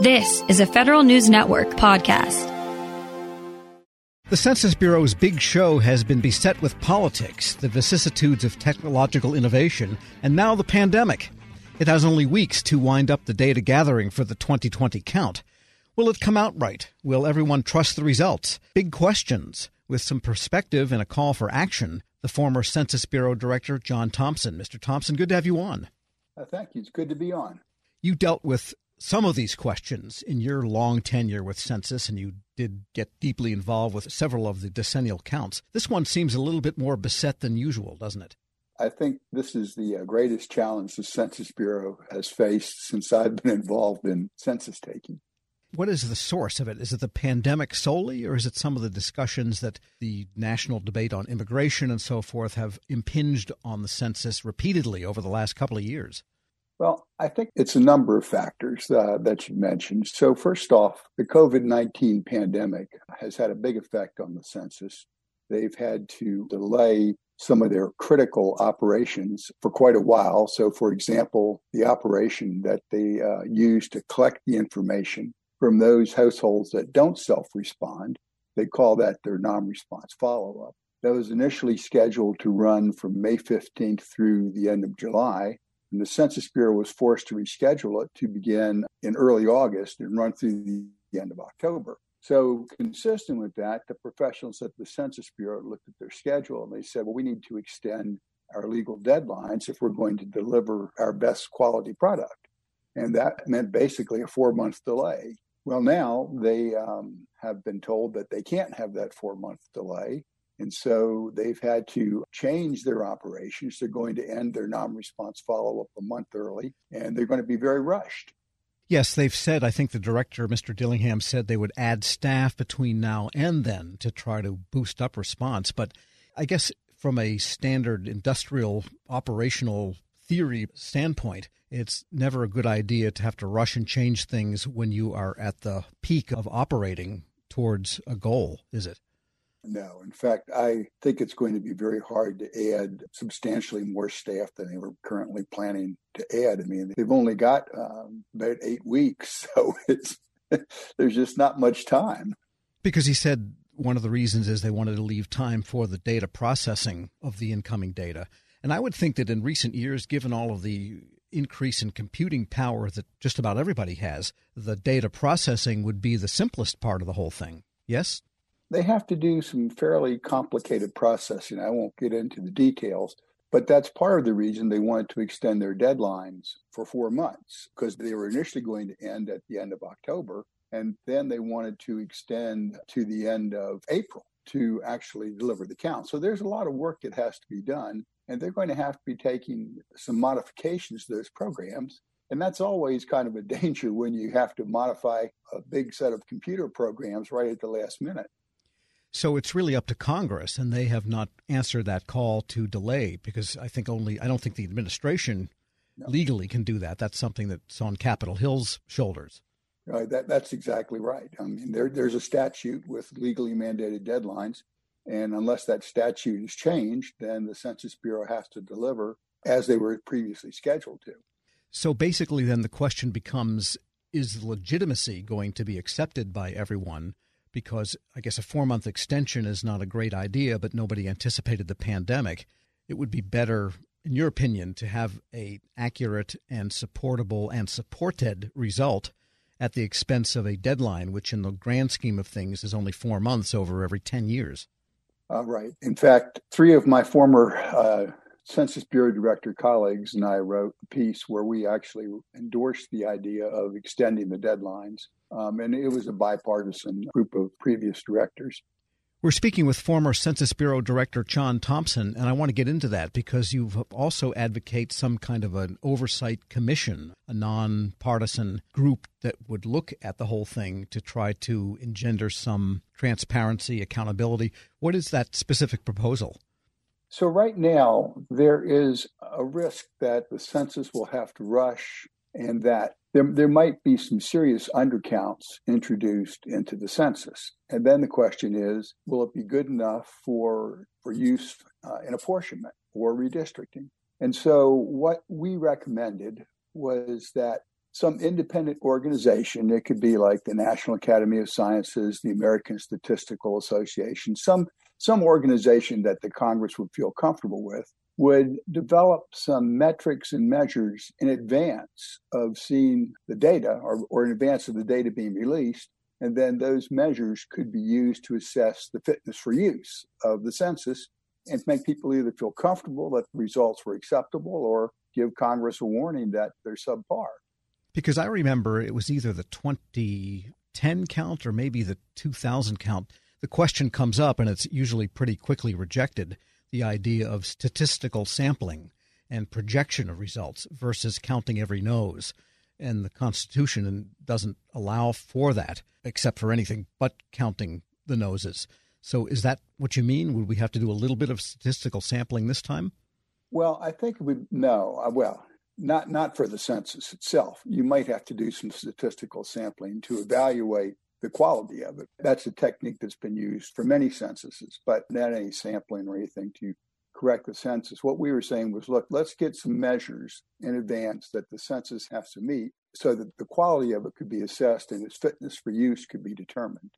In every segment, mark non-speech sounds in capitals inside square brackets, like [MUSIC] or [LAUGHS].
This is a Federal News Network podcast. The Census Bureau's big show has been beset with politics, the vicissitudes of technological innovation, and now the pandemic. It has only weeks to wind up the data gathering for the 2020 count. Will it come out right? Will everyone trust the results? Big questions. With some perspective and a call for action, the former Census Bureau Director, John Thompson. Mr. Thompson, good to have you on. Uh, thank you. It's good to be on. You dealt with some of these questions in your long tenure with Census, and you did get deeply involved with several of the decennial counts. This one seems a little bit more beset than usual, doesn't it? I think this is the uh, greatest challenge the Census Bureau has faced since I've been involved in census taking. What is the source of it? Is it the pandemic solely, or is it some of the discussions that the national debate on immigration and so forth have impinged on the census repeatedly over the last couple of years? Well, I think it's a number of factors uh, that you mentioned. So, first off, the COVID 19 pandemic has had a big effect on the census. They've had to delay some of their critical operations for quite a while. So, for example, the operation that they uh, use to collect the information from those households that don't self respond, they call that their non response follow up. That was initially scheduled to run from May 15th through the end of July. And the Census Bureau was forced to reschedule it to begin in early August and run through the end of October. So, consistent with that, the professionals at the Census Bureau looked at their schedule and they said, well, we need to extend our legal deadlines if we're going to deliver our best quality product. And that meant basically a four month delay. Well, now they um, have been told that they can't have that four month delay. And so they've had to change their operations. They're going to end their non response follow up a month early, and they're going to be very rushed. Yes, they've said, I think the director, Mr. Dillingham, said they would add staff between now and then to try to boost up response. But I guess from a standard industrial operational theory standpoint, it's never a good idea to have to rush and change things when you are at the peak of operating towards a goal, is it? No. In fact, I think it's going to be very hard to add substantially more staff than they were currently planning to add. I mean, they've only got um, about eight weeks, [LAUGHS] so it's there's just not much time. Because he said one of the reasons is they wanted to leave time for the data processing of the incoming data. And I would think that in recent years, given all of the increase in computing power that just about everybody has, the data processing would be the simplest part of the whole thing. Yes? They have to do some fairly complicated processing. I won't get into the details, but that's part of the reason they wanted to extend their deadlines for four months because they were initially going to end at the end of October. And then they wanted to extend to the end of April to actually deliver the count. So there's a lot of work that has to be done. And they're going to have to be taking some modifications to those programs. And that's always kind of a [LAUGHS] danger when you have to modify a big set of computer programs right at the last minute. So it's really up to Congress, and they have not answered that call to delay because I think only I don't think the administration no. legally can do that. That's something that's on Capitol Hill's shoulders. Right, that, that's exactly right. I mean, there, there's a statute with legally mandated deadlines, and unless that statute is changed, then the Census Bureau has to deliver as they were previously scheduled to. So basically, then the question becomes: Is the legitimacy going to be accepted by everyone? Because I guess a four month extension is not a great idea, but nobody anticipated the pandemic. It would be better, in your opinion, to have a accurate and supportable and supported result at the expense of a deadline, which in the grand scheme of things is only four months over every 10 years. Uh, right. In fact, three of my former uh, Census Bureau Director colleagues and I wrote a piece where we actually endorsed the idea of extending the deadlines. Um, and it was a bipartisan group of previous directors. We're speaking with former Census Bureau Director John Thompson, and I want to get into that because you also advocate some kind of an oversight commission, a nonpartisan group that would look at the whole thing to try to engender some transparency, accountability. What is that specific proposal? So, right now, there is a risk that the census will have to rush and that there, there might be some serious undercounts introduced into the census. And then the question is will it be good enough for, for use uh, in apportionment or redistricting? And so, what we recommended was that some independent organization. It could be like the National Academy of Sciences, the American Statistical Association, some some organization that the Congress would feel comfortable with would develop some metrics and measures in advance of seeing the data or, or in advance of the data being released. And then those measures could be used to assess the fitness for use of the census and make people either feel comfortable that the results were acceptable or give Congress a warning that they're subpar. Because I remember it was either the 2010 count or maybe the 2000 count. The question comes up, and it's usually pretty quickly rejected the idea of statistical sampling and projection of results versus counting every nose. And the Constitution doesn't allow for that, except for anything but counting the noses. So, is that what you mean? Would we have to do a little bit of statistical sampling this time? Well, I think we no. Uh, well, not not for the census itself. You might have to do some statistical sampling to evaluate the quality of it. That's a technique that's been used for many censuses, but not any sampling or anything to correct the census. What we were saying was, look, let's get some measures in advance that the census has to meet so that the quality of it could be assessed and its fitness for use could be determined.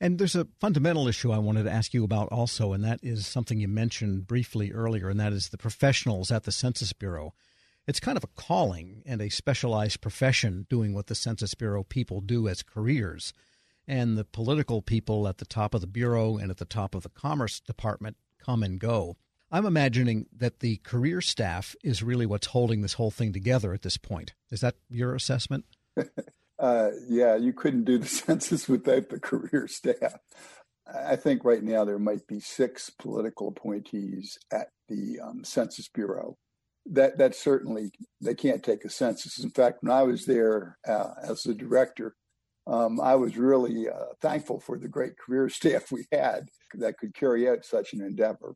And there's a fundamental issue I wanted to ask you about also, and that is something you mentioned briefly earlier, and that is the professionals at the Census Bureau. It's kind of a calling and a specialized profession doing what the Census Bureau people do as careers. And the political people at the top of the Bureau and at the top of the Commerce Department come and go. I'm imagining that the career staff is really what's holding this whole thing together at this point. Is that your assessment? [LAUGHS] uh, yeah, you couldn't do the [LAUGHS] census without the career staff. I think right now there might be six political appointees at the um, Census Bureau. That that certainly they can't take a census. In fact, when I was there uh, as the director, um, I was really uh, thankful for the great career [LAUGHS] staff we had that could carry out such an endeavor.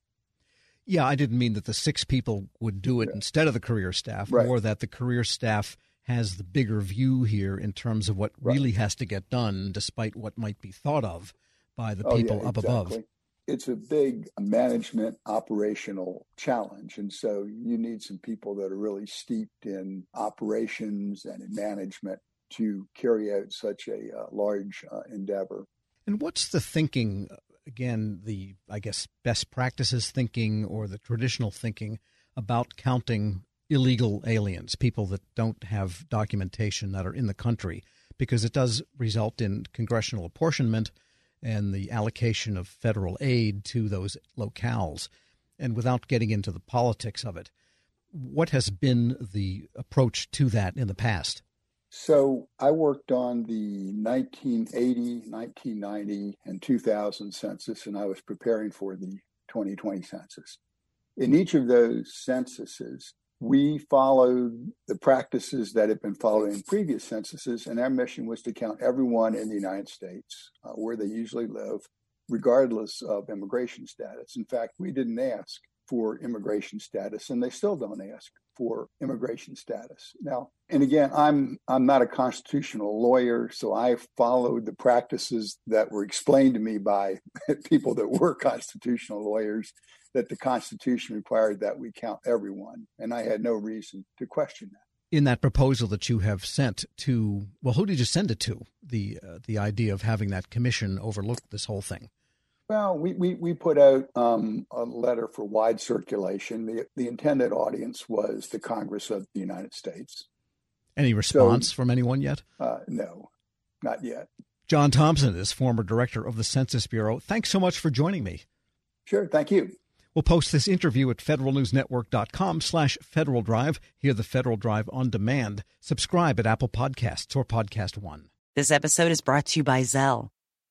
Yeah, I didn't mean that the six people would do it yeah. instead of the career staff, right. or that the career staff has the bigger view here in terms of what right. really has to get done, despite what might be thought of by the people oh, yeah, up exactly. above. It's a big management operational challenge. And so you need some people that are really steeped in operations and in management to carry out such a uh, large uh, endeavor. And what's the thinking? Again, the, I guess, best practices thinking or the traditional thinking about counting illegal aliens, people that don't have documentation that are in the country, because it does result in congressional apportionment and the allocation of federal aid to those locales. And without getting into the politics of it, what has been the approach to that in the past? So I worked on the 1980, 1990, and 2000 census, and I was preparing for the 2020 census. In each of those censuses, we followed the practices that had been followed in previous censuses, and our mission was to count everyone in the United States uh, where they usually live, regardless of immigration status. In fact, we didn't ask for immigration status, and they still don't ask for immigration status. Now, and again, I'm I'm not a constitutional lawyer, so I followed the practices that were explained to me by [LAUGHS] people that were constitutional lawyers that the Constitution required that we count everyone, and I had no reason to question that. In that proposal that you have sent to, well, who did you send it to? The uh, the idea of having that commission overlook this whole thing. Well, we, we, we put out um, a letter for wide circulation. The, the intended audience was the Congress of the United States. Any response so, from anyone yet? Uh, no, not yet. John Thompson is former director of the Census Bureau. Thanks so much for joining me. Sure, thank you. We'll post this interview at federalnewsnetwork.com slash Federal Drive. Hear the Federal Drive on demand. Subscribe at Apple Podcasts or Podcast One. This episode is brought to you by Zelle.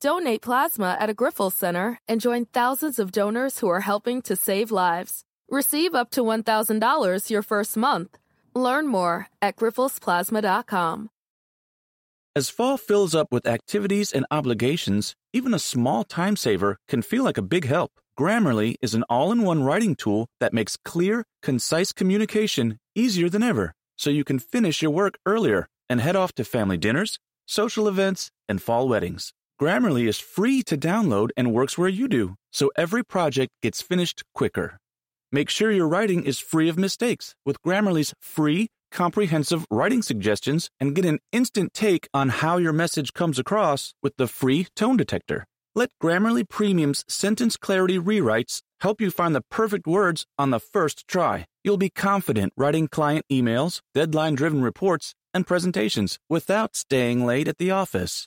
Donate plasma at a Grifols Center and join thousands of donors who are helping to save lives. Receive up to $1,000 your first month. Learn more at grifolsplasma.com. As fall fills up with activities and obligations, even a small time saver can feel like a big help. Grammarly is an all in one writing tool that makes clear, concise communication easier than ever, so you can finish your work earlier and head off to family dinners, social events, and fall weddings. Grammarly is free to download and works where you do, so every project gets finished quicker. Make sure your writing is free of mistakes with Grammarly's free comprehensive writing suggestions and get an instant take on how your message comes across with the free tone detector. Let Grammarly Premium's sentence clarity rewrites help you find the perfect words on the first try. You'll be confident writing client emails, deadline driven reports, and presentations without staying late at the office.